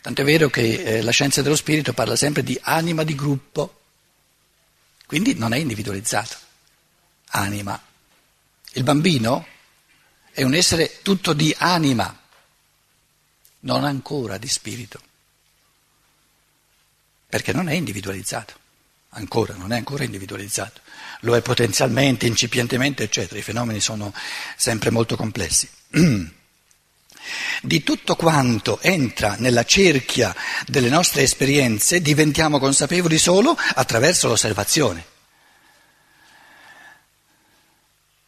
Tant'è vero che eh, la scienza dello spirito parla sempre di anima di gruppo, quindi non è individualizzato. Anima. Il bambino è un essere tutto di anima, non ancora di spirito, perché non è individualizzato, ancora, non è ancora individualizzato, lo è potenzialmente, incipientemente, eccetera, i fenomeni sono sempre molto complessi. Di tutto quanto entra nella cerchia delle nostre esperienze diventiamo consapevoli solo attraverso l'osservazione.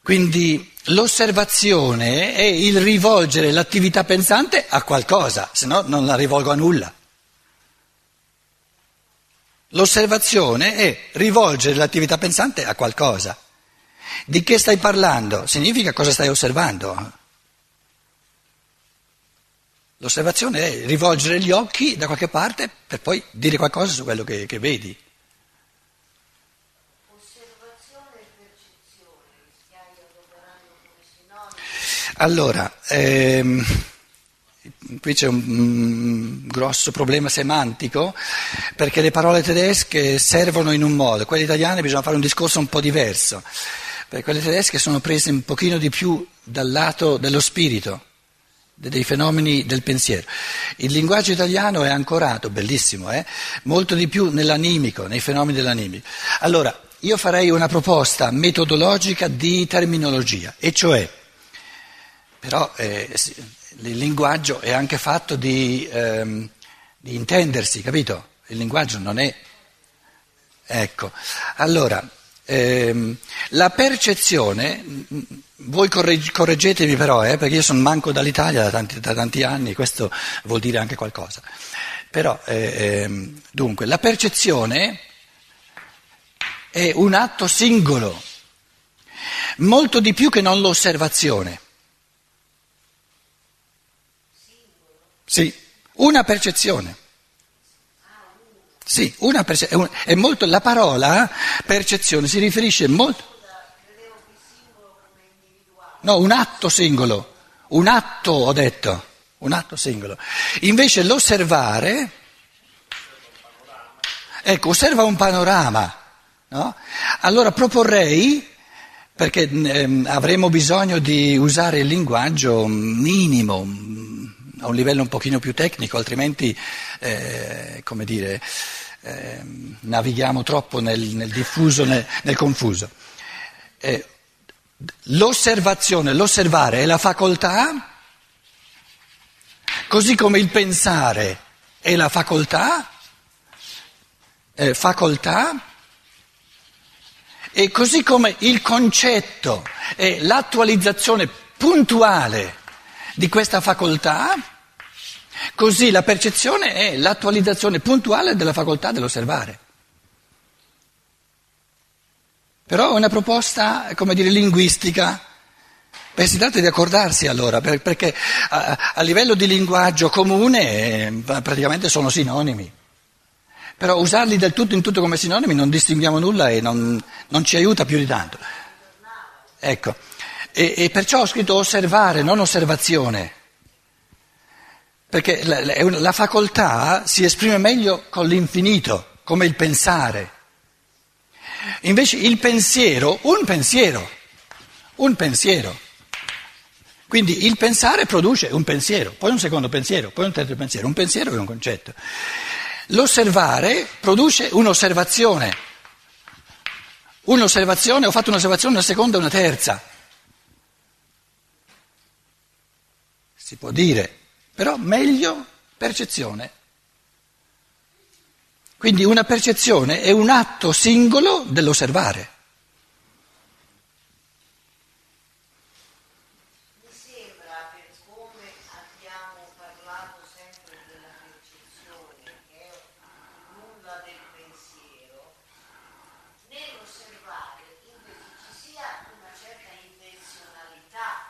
Quindi l'osservazione è il rivolgere l'attività pensante a qualcosa, se no non la rivolgo a nulla. L'osservazione è rivolgere l'attività pensante a qualcosa. Di che stai parlando? Significa cosa stai osservando. L'osservazione è rivolgere gli occhi da qualche parte per poi dire qualcosa su quello che, che vedi. Allora, ehm, qui c'è un, un grosso problema semantico perché le parole tedesche servono in un modo, quelle italiane bisogna fare un discorso un po' diverso, perché quelle tedesche sono prese un pochino di più dal lato dello spirito dei fenomeni del pensiero. Il linguaggio italiano è ancorato, bellissimo, eh? molto di più nell'animico, nei fenomeni dell'animico. Allora, io farei una proposta metodologica di terminologia, e cioè, però eh, il linguaggio è anche fatto di, ehm, di intendersi, capito? Il linguaggio non è... Ecco, allora, ehm, la percezione voi correggetemi però, eh, perché io sono manco dall'Italia da tanti, da tanti, anni, questo vuol dire anche qualcosa. Però, eh, eh, dunque, la percezione è un atto singolo, molto di più che non l'osservazione. Sì, una percezione. Sì, una percezione. È molto, la parola percezione si riferisce molto. No, un atto singolo, un atto ho detto, un atto singolo. Invece l'osservare, ecco, osserva un panorama, no? Allora proporrei, perché eh, avremo bisogno di usare il linguaggio minimo, a un livello un pochino più tecnico, altrimenti, eh, come dire, eh, navighiamo troppo nel, nel diffuso, nel, nel confuso. Eh, L'osservazione, l'osservare è la facoltà, così come il pensare è la facoltà, eh, facoltà, e così come il concetto è l'attualizzazione puntuale di questa facoltà, così la percezione è l'attualizzazione puntuale della facoltà dell'osservare. Però è una proposta, come dire, linguistica. Beh, si tratta di accordarsi allora, perché a, a livello di linguaggio comune eh, praticamente sono sinonimi. Però usarli del tutto in tutto come sinonimi non distinguiamo nulla e non, non ci aiuta più di tanto. Ecco, e, e, perciò ho scritto osservare, non osservazione. Perché la, la, la facoltà si esprime meglio con l'infinito, come il pensare. Invece il pensiero, un pensiero, un pensiero. Quindi il pensare produce un pensiero, poi un secondo pensiero, poi un terzo pensiero, un pensiero è un concetto. L'osservare produce un'osservazione. Un'osservazione, ho fatto un'osservazione, una seconda una terza. Si può dire, però meglio percezione quindi una percezione è un atto singolo dell'osservare. Mi sembra, per come abbiamo parlato sempre della percezione, che è nulla del pensiero, nell'osservare invece ci sia una certa intenzionalità.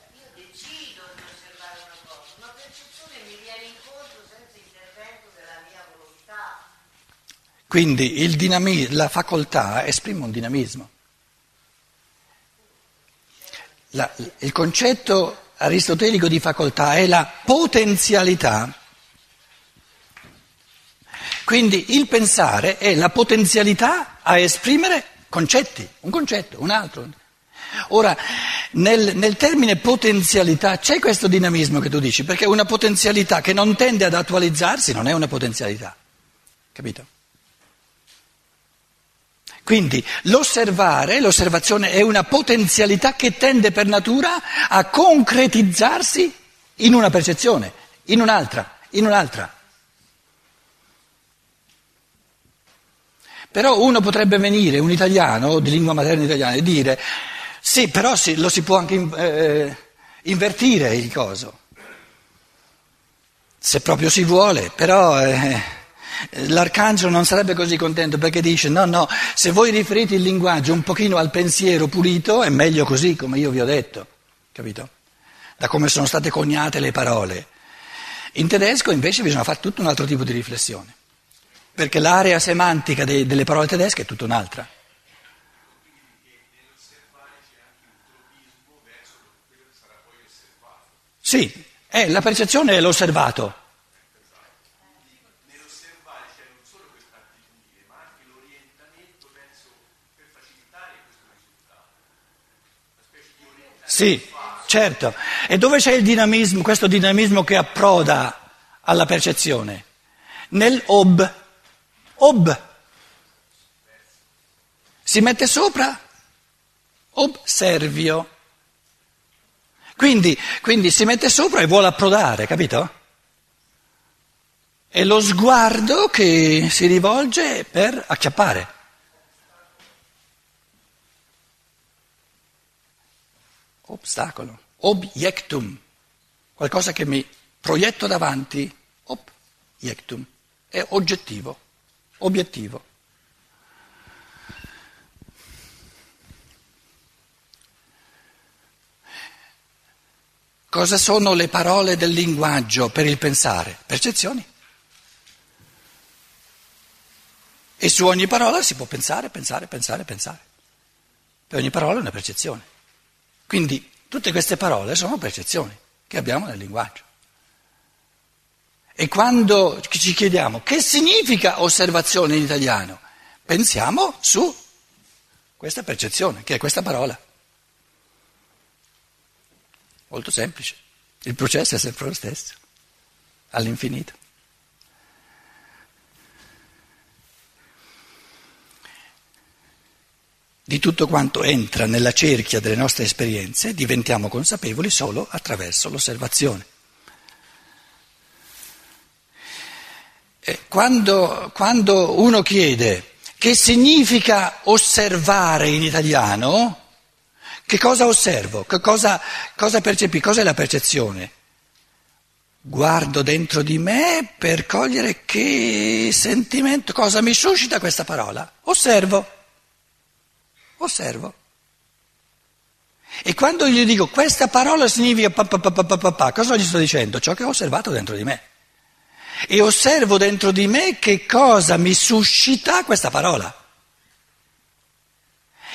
Cioè io decido di osservare una cosa, una percezione mi viene incontro senza intervento della mia volontà. Quindi dinami- la facoltà esprime un dinamismo. La, il concetto aristotelico di facoltà è la potenzialità Quindi il pensare è la potenzialità a esprimere concetti, un concetto, un altro. Ora, nel, nel, termine potenzialità c'è questo dinamismo che tu dici, perché una potenzialità che non tende ad attualizzarsi non è una potenzialità, capito? Quindi l'osservare, l'osservazione è una potenzialità che tende per natura a concretizzarsi in una percezione, in un'altra, in un'altra. Però uno potrebbe venire, un italiano di lingua materna italiana, e dire sì, però sì, lo si può anche eh, invertire il coso, se proprio si vuole, però eh, l'arcangelo non sarebbe così contento perché dice no, no, se voi riferite il linguaggio un pochino al pensiero pulito è meglio così come io vi ho detto, capito? Da come sono state coniate le parole. In tedesco invece bisogna fare tutto un altro tipo di riflessione perché l'area semantica de, delle parole tedesche è tutta un'altra. Sì, è la percezione è l'osservato. Nell'osservare c'è non solo questa attitudine, ma anche l'orientamento verso per facilitare questo risultato. Una specie di orientamento. Sì, certo. E dove c'è il dinamismo, questo dinamismo che approda alla percezione? Nel ob. Ob. Si mette sopra observio. Quindi, quindi si mette sopra e vuole approdare, capito? È lo sguardo che si rivolge per acchiappare. Ostacolo, obiectum, qualcosa che mi proietto davanti, obiectum, è oggettivo obiettivo. Cosa sono le parole del linguaggio per il pensare? Percezioni. E su ogni parola si può pensare, pensare, pensare, pensare. Per ogni parola è una percezione. Quindi tutte queste parole sono percezioni che abbiamo nel linguaggio. E quando ci chiediamo che significa osservazione in italiano, pensiamo su questa percezione, che è questa parola. Molto semplice. Il processo è sempre lo stesso, all'infinito. Di tutto quanto entra nella cerchia delle nostre esperienze diventiamo consapevoli solo attraverso l'osservazione. Quando, quando uno chiede che significa osservare in italiano, che cosa osservo? Che cosa, cosa percepisco? Cos'è la percezione? Guardo dentro di me per cogliere che sentimento, cosa mi suscita questa parola. Osservo, osservo. E quando gli dico questa parola significa pa, pa, pa, pa, cosa gli sto dicendo? Ciò che ho osservato dentro di me e osservo dentro di me che cosa mi suscita questa parola.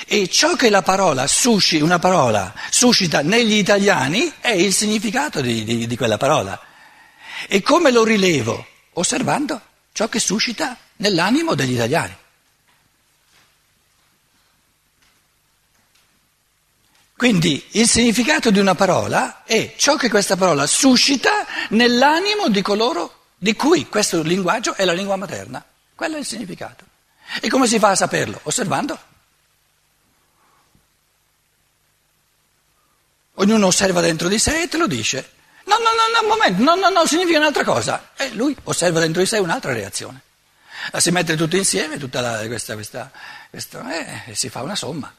E ciò che la parola suscita, una parola suscita negli italiani è il significato di, di, di quella parola. E come lo rilevo? Osservando ciò che suscita nell'animo degli italiani. Quindi il significato di una parola è ciò che questa parola suscita nell'animo di coloro di cui questo linguaggio è la lingua materna. Quello è il significato. E come si fa a saperlo? Osservando. Ognuno osserva dentro di sé e te lo dice. No, no, no, no, un momento, no, no, no, significa un'altra cosa. E lui osserva dentro di sé un'altra reazione. La si mette tutto insieme, tutta la, questa, questa, questa eh, e si fa una somma.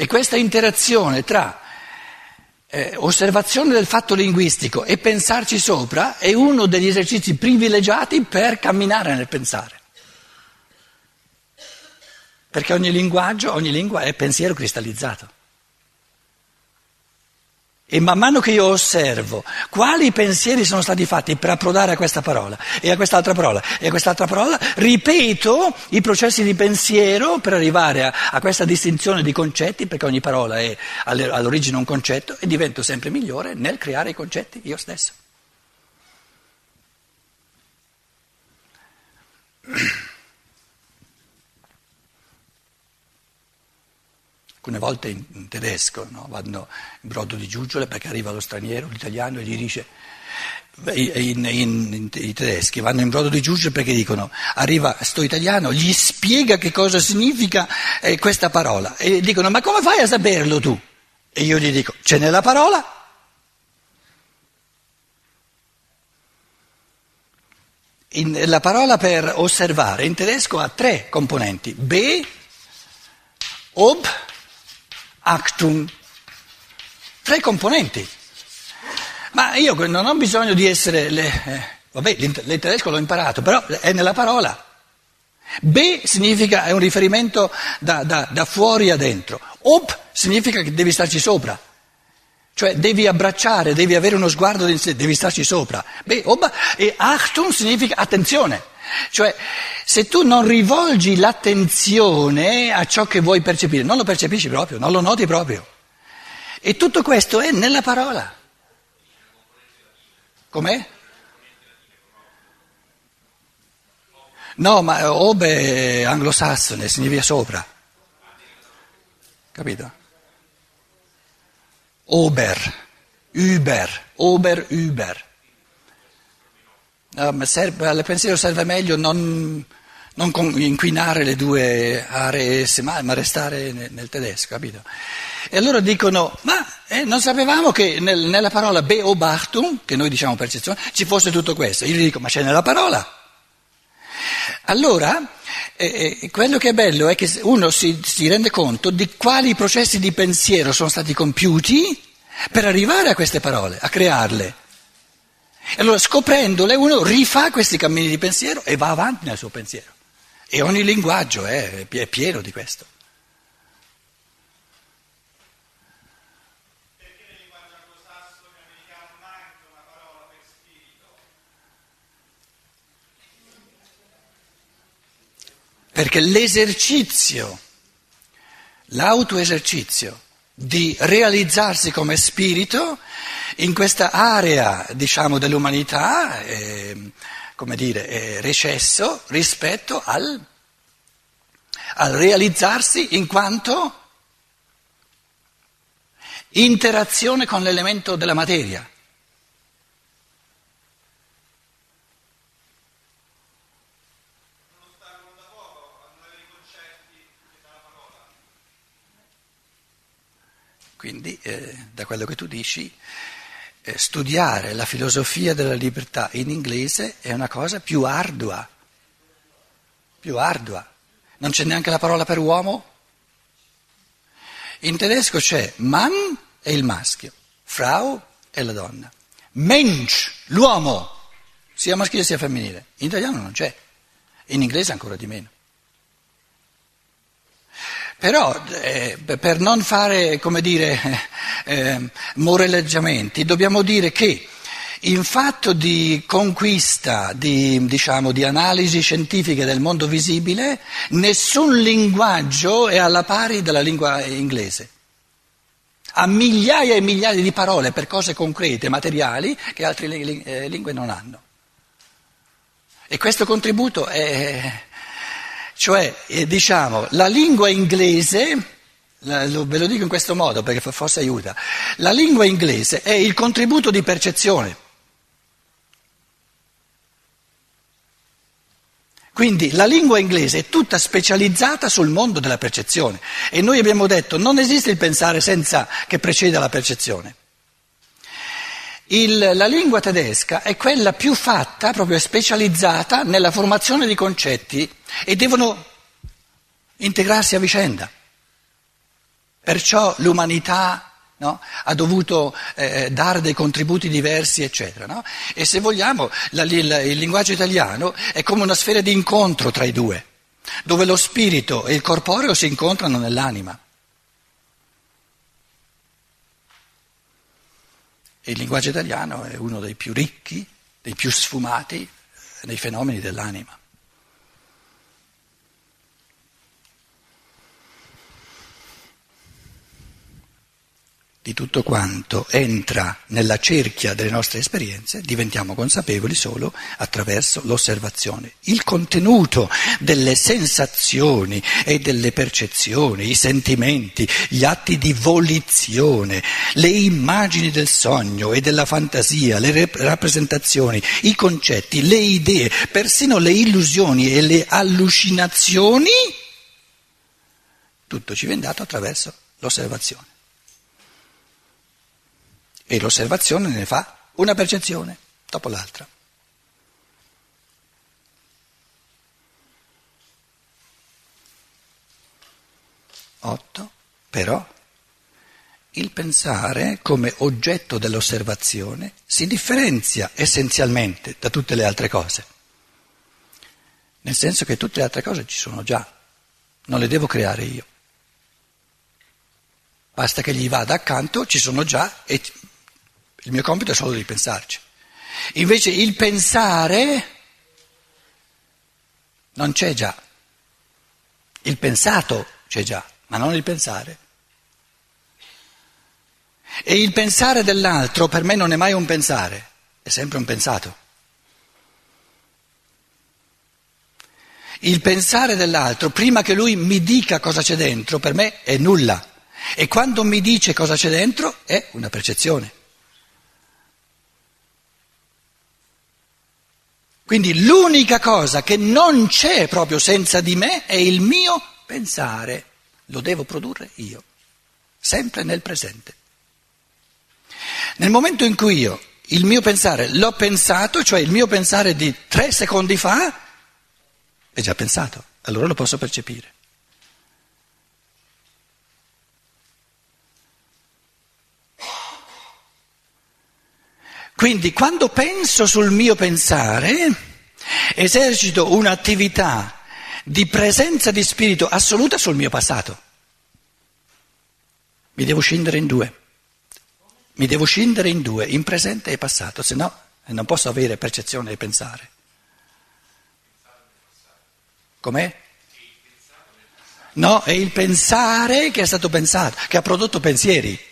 E questa interazione tra eh, osservazione del fatto linguistico e pensarci sopra è uno degli esercizi privilegiati per camminare nel pensare. Perché ogni linguaggio, ogni lingua è pensiero cristallizzato. E man mano che io osservo quali pensieri sono stati fatti per approdare a questa parola e a quest'altra parola e a quest'altra parola, ripeto i processi di pensiero per arrivare a, a questa distinzione di concetti, perché ogni parola è all'origine un concetto e divento sempre migliore nel creare i concetti io stesso. Grazie. Alcune volte in, tedesco, no? vanno in brodo di giuggiole perché arriva lo straniero, l'italiano, e gli dice, in, in, in, i tedeschi vanno in brodo di giuggiole perché dicono, arriva sto italiano, gli spiega che cosa significa eh, questa parola e dicono, ma come fai a saperlo tu? E io gli dico, c'è nella parola? In, la parola per osservare in tedesco ha tre componenti, be, ob, Achtung. Tre componenti. Ma io non ho bisogno di essere... Le, eh, vabbè, il tedesco l'ho imparato, però è nella parola. Be significa, è un riferimento da, da, da fuori a dentro. Ob significa che devi starci sopra. Cioè devi abbracciare, devi avere uno sguardo, devi starci sopra. Beh, ob, e Achtung significa attenzione. Cioè, se tu non rivolgi l'attenzione a ciò che vuoi percepire, non lo percepisci proprio, non lo noti proprio. E tutto questo è nella parola. Com'è? No, ma obe anglosassone significa sopra. Capito? Ober, Uber, Ober, Uber. Uh, serve, al pensiero serve meglio non, non inquinare le due aree semali, ma restare nel, nel, tedesco, capito? E allora dicono, ma eh, non sapevamo che nel, nella parola Beobachtung, che noi diciamo percezione, ci fosse tutto questo. Io gli dico, ma c'è nella parola. Allora, eh, eh, quello che è bello è che uno si, si rende conto di quali processi di pensiero sono stati compiuti per arrivare a queste parole, a crearle. E allora scoprendole uno rifà questi cammini di pensiero e va avanti nel suo pensiero. E ogni linguaggio è, è pieno di questo. Perché nel linguaggio anglosassone americano manca una parola per spirito? Perché l'esercizio, l'autoesercizio di realizzarsi come spirito in questa area, diciamo, dell'umanità, eh, come dire, è recesso rispetto al, al realizzarsi in quanto interazione con l'elemento della materia. Quindi, eh, da quello che tu dici, eh, studiare la filosofia della libertà in inglese è una cosa più ardua, più ardua. Non c'è neanche la parola per uomo. In tedesco c'è Mann è il maschio, Frau è la donna, Mensch, l'uomo, sia maschile sia femminile. In italiano non c'è, in inglese ancora di meno. Però eh, per non fare, come dire, eh, moreleggiamenti, dobbiamo dire che in fatto di conquista, di, diciamo, di analisi scientifiche del mondo visibile, nessun linguaggio è alla pari della lingua inglese. Ha migliaia e migliaia di parole per cose concrete, materiali, che altre eh, lingue non hanno. E questo contributo è, cioè, eh, diciamo, la lingua inglese, la, lo, ve lo dico in questo modo perché forse aiuta, la lingua inglese è il contributo di percezione. Quindi la lingua inglese è tutta specializzata sul mondo della percezione e noi abbiamo detto non esiste il pensare senza che preceda la percezione. Il, la lingua tedesca è quella più fatta, proprio specializzata nella formazione di concetti e devono integrarsi a vicenda. Perciò l'umanità no, ha dovuto eh, dare dei contributi diversi, eccetera. No? E se vogliamo, la, il, il linguaggio italiano è come una sfera di incontro tra i due, dove lo spirito e il corporeo si incontrano nell'anima. Il linguaggio italiano è uno dei più ricchi, dei più sfumati nei fenomeni dell'anima. Di tutto quanto entra nella cerchia delle nostre esperienze, diventiamo consapevoli solo attraverso l'osservazione. Il contenuto delle sensazioni e delle percezioni, i sentimenti, gli atti di volizione, le immagini del sogno e della fantasia, le rappresentazioni, i concetti, le idee, persino le illusioni e le allucinazioni, tutto ci viene dato attraverso l'osservazione e l'osservazione ne fa una percezione dopo l'altra. Otto, però il pensare come oggetto dell'osservazione si differenzia essenzialmente da tutte le altre cose, nel senso che tutte le altre cose ci sono già, non le devo creare io. Basta che gli vada accanto, ci sono già e il mio compito è solo di pensarci. Invece il pensare non c'è già. Il pensato c'è già, ma non il pensare. E il pensare dell'altro per me non è mai un pensare, è sempre un pensato. Il pensare dell'altro, prima che lui mi dica cosa c'è dentro, per me è nulla. E quando mi dice cosa c'è dentro, è una percezione. Quindi l'unica cosa che non c'è proprio senza di me è il mio pensare. Lo devo produrre io, sempre nel presente. Nel momento in cui io il mio pensare l'ho pensato, cioè il mio pensare di tre secondi fa, è già pensato, allora lo posso percepire. Quindi quando penso sul mio pensare, esercito un'attività di presenza di spirito assoluta sul mio passato. Mi devo scendere in due. Mi devo scendere in due, in presente e passato, se no non posso avere percezione e pensare. Com'è? No, è il pensare che è stato pensato, che ha prodotto pensieri.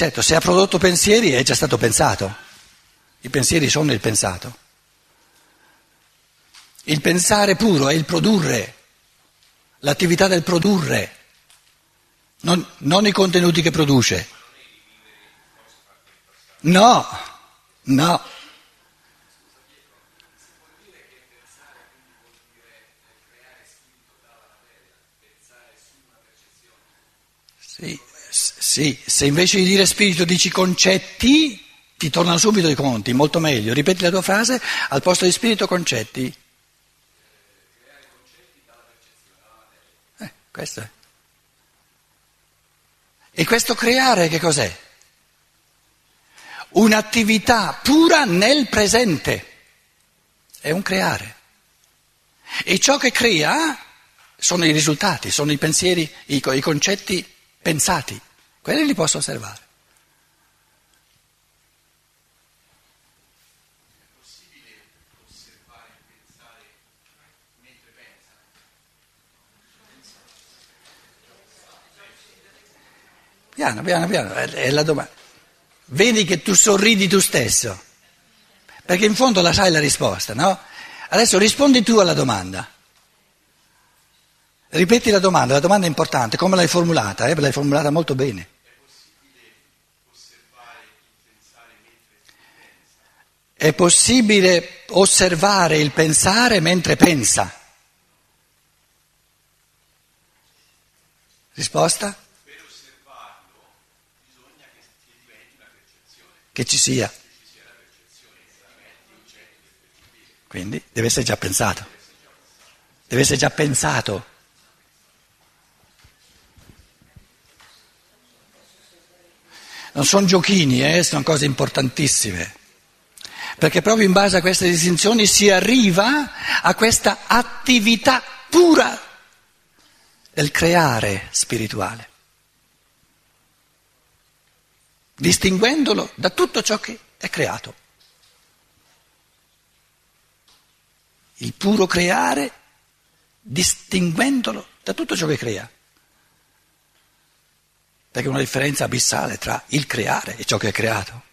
Certo, se ha prodotto pensieri è già stato pensato. I pensieri sono il pensato. Il pensare puro è il produrre, l'attività del produrre, non, non i contenuti che produce. No, no. Sì. Sì, se invece di dire spirito dici concetti, ti tornano subito i conti, molto meglio. Ripeti la tua frase, al posto di spirito concetti. Eh, questo è. E questo creare che cos'è? Un'attività pura nel presente. È un creare. E ciò che crea sono i risultati, sono i pensieri, i, i concetti pensati. Quelli li posso osservare. Piano, piano, piano, è la domanda. Vedi che tu sorridi tu stesso, perché in fondo la sai la risposta, no? Adesso rispondi tu alla domanda. Ripeti la domanda, la domanda è importante, come l'hai formulata? Eh? L'hai formulata molto bene. È possibile osservare il pensare mentre pensa? Risposta? Per osservarlo bisogna che, che diventi una percezione, Che ci sia. ci. Quindi deve essere già pensato. Deve essere già pensato. Non sono giochini, eh, sono cose importantissime. Perché proprio in base a queste distinzioni si arriva a questa attività pura del creare spirituale, distinguendolo da tutto ciò che è creato. Il puro creare distinguendolo da tutto ciò che crea. Perché è una differenza abissale tra il creare e ciò che è creato.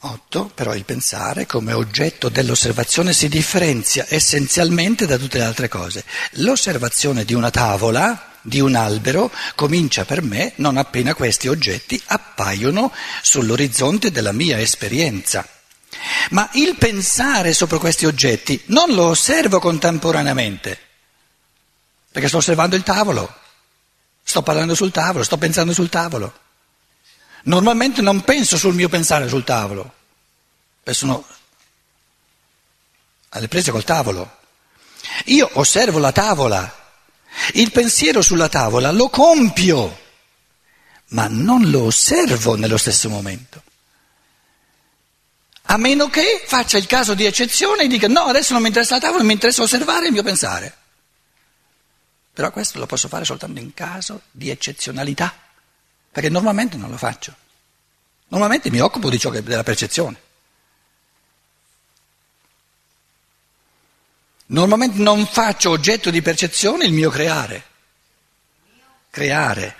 Otto, però il pensare come oggetto dell'osservazione si differenzia essenzialmente da tutte le altre cose. L'osservazione di una tavola, di un albero, comincia per me non appena questi oggetti appaiono sull'orizzonte della mia esperienza. Ma il pensare sopra questi oggetti non lo osservo contemporaneamente, perché sto osservando il tavolo, sto parlando sul tavolo, sto pensando sul tavolo. Normalmente non penso sul mio pensare sul tavolo, sono alle prese col tavolo. Io osservo la tavola, il pensiero sulla tavola lo compio, ma non lo osservo nello stesso momento. A meno che faccia il caso di eccezione e dica no, adesso non mi interessa la tavola, mi interessa osservare il mio pensare. Però questo lo posso fare soltanto in caso di eccezionalità perché normalmente non lo faccio. Normalmente mi occupo di ciò che, della percezione. Normalmente non faccio oggetto di percezione il mio creare. Creare.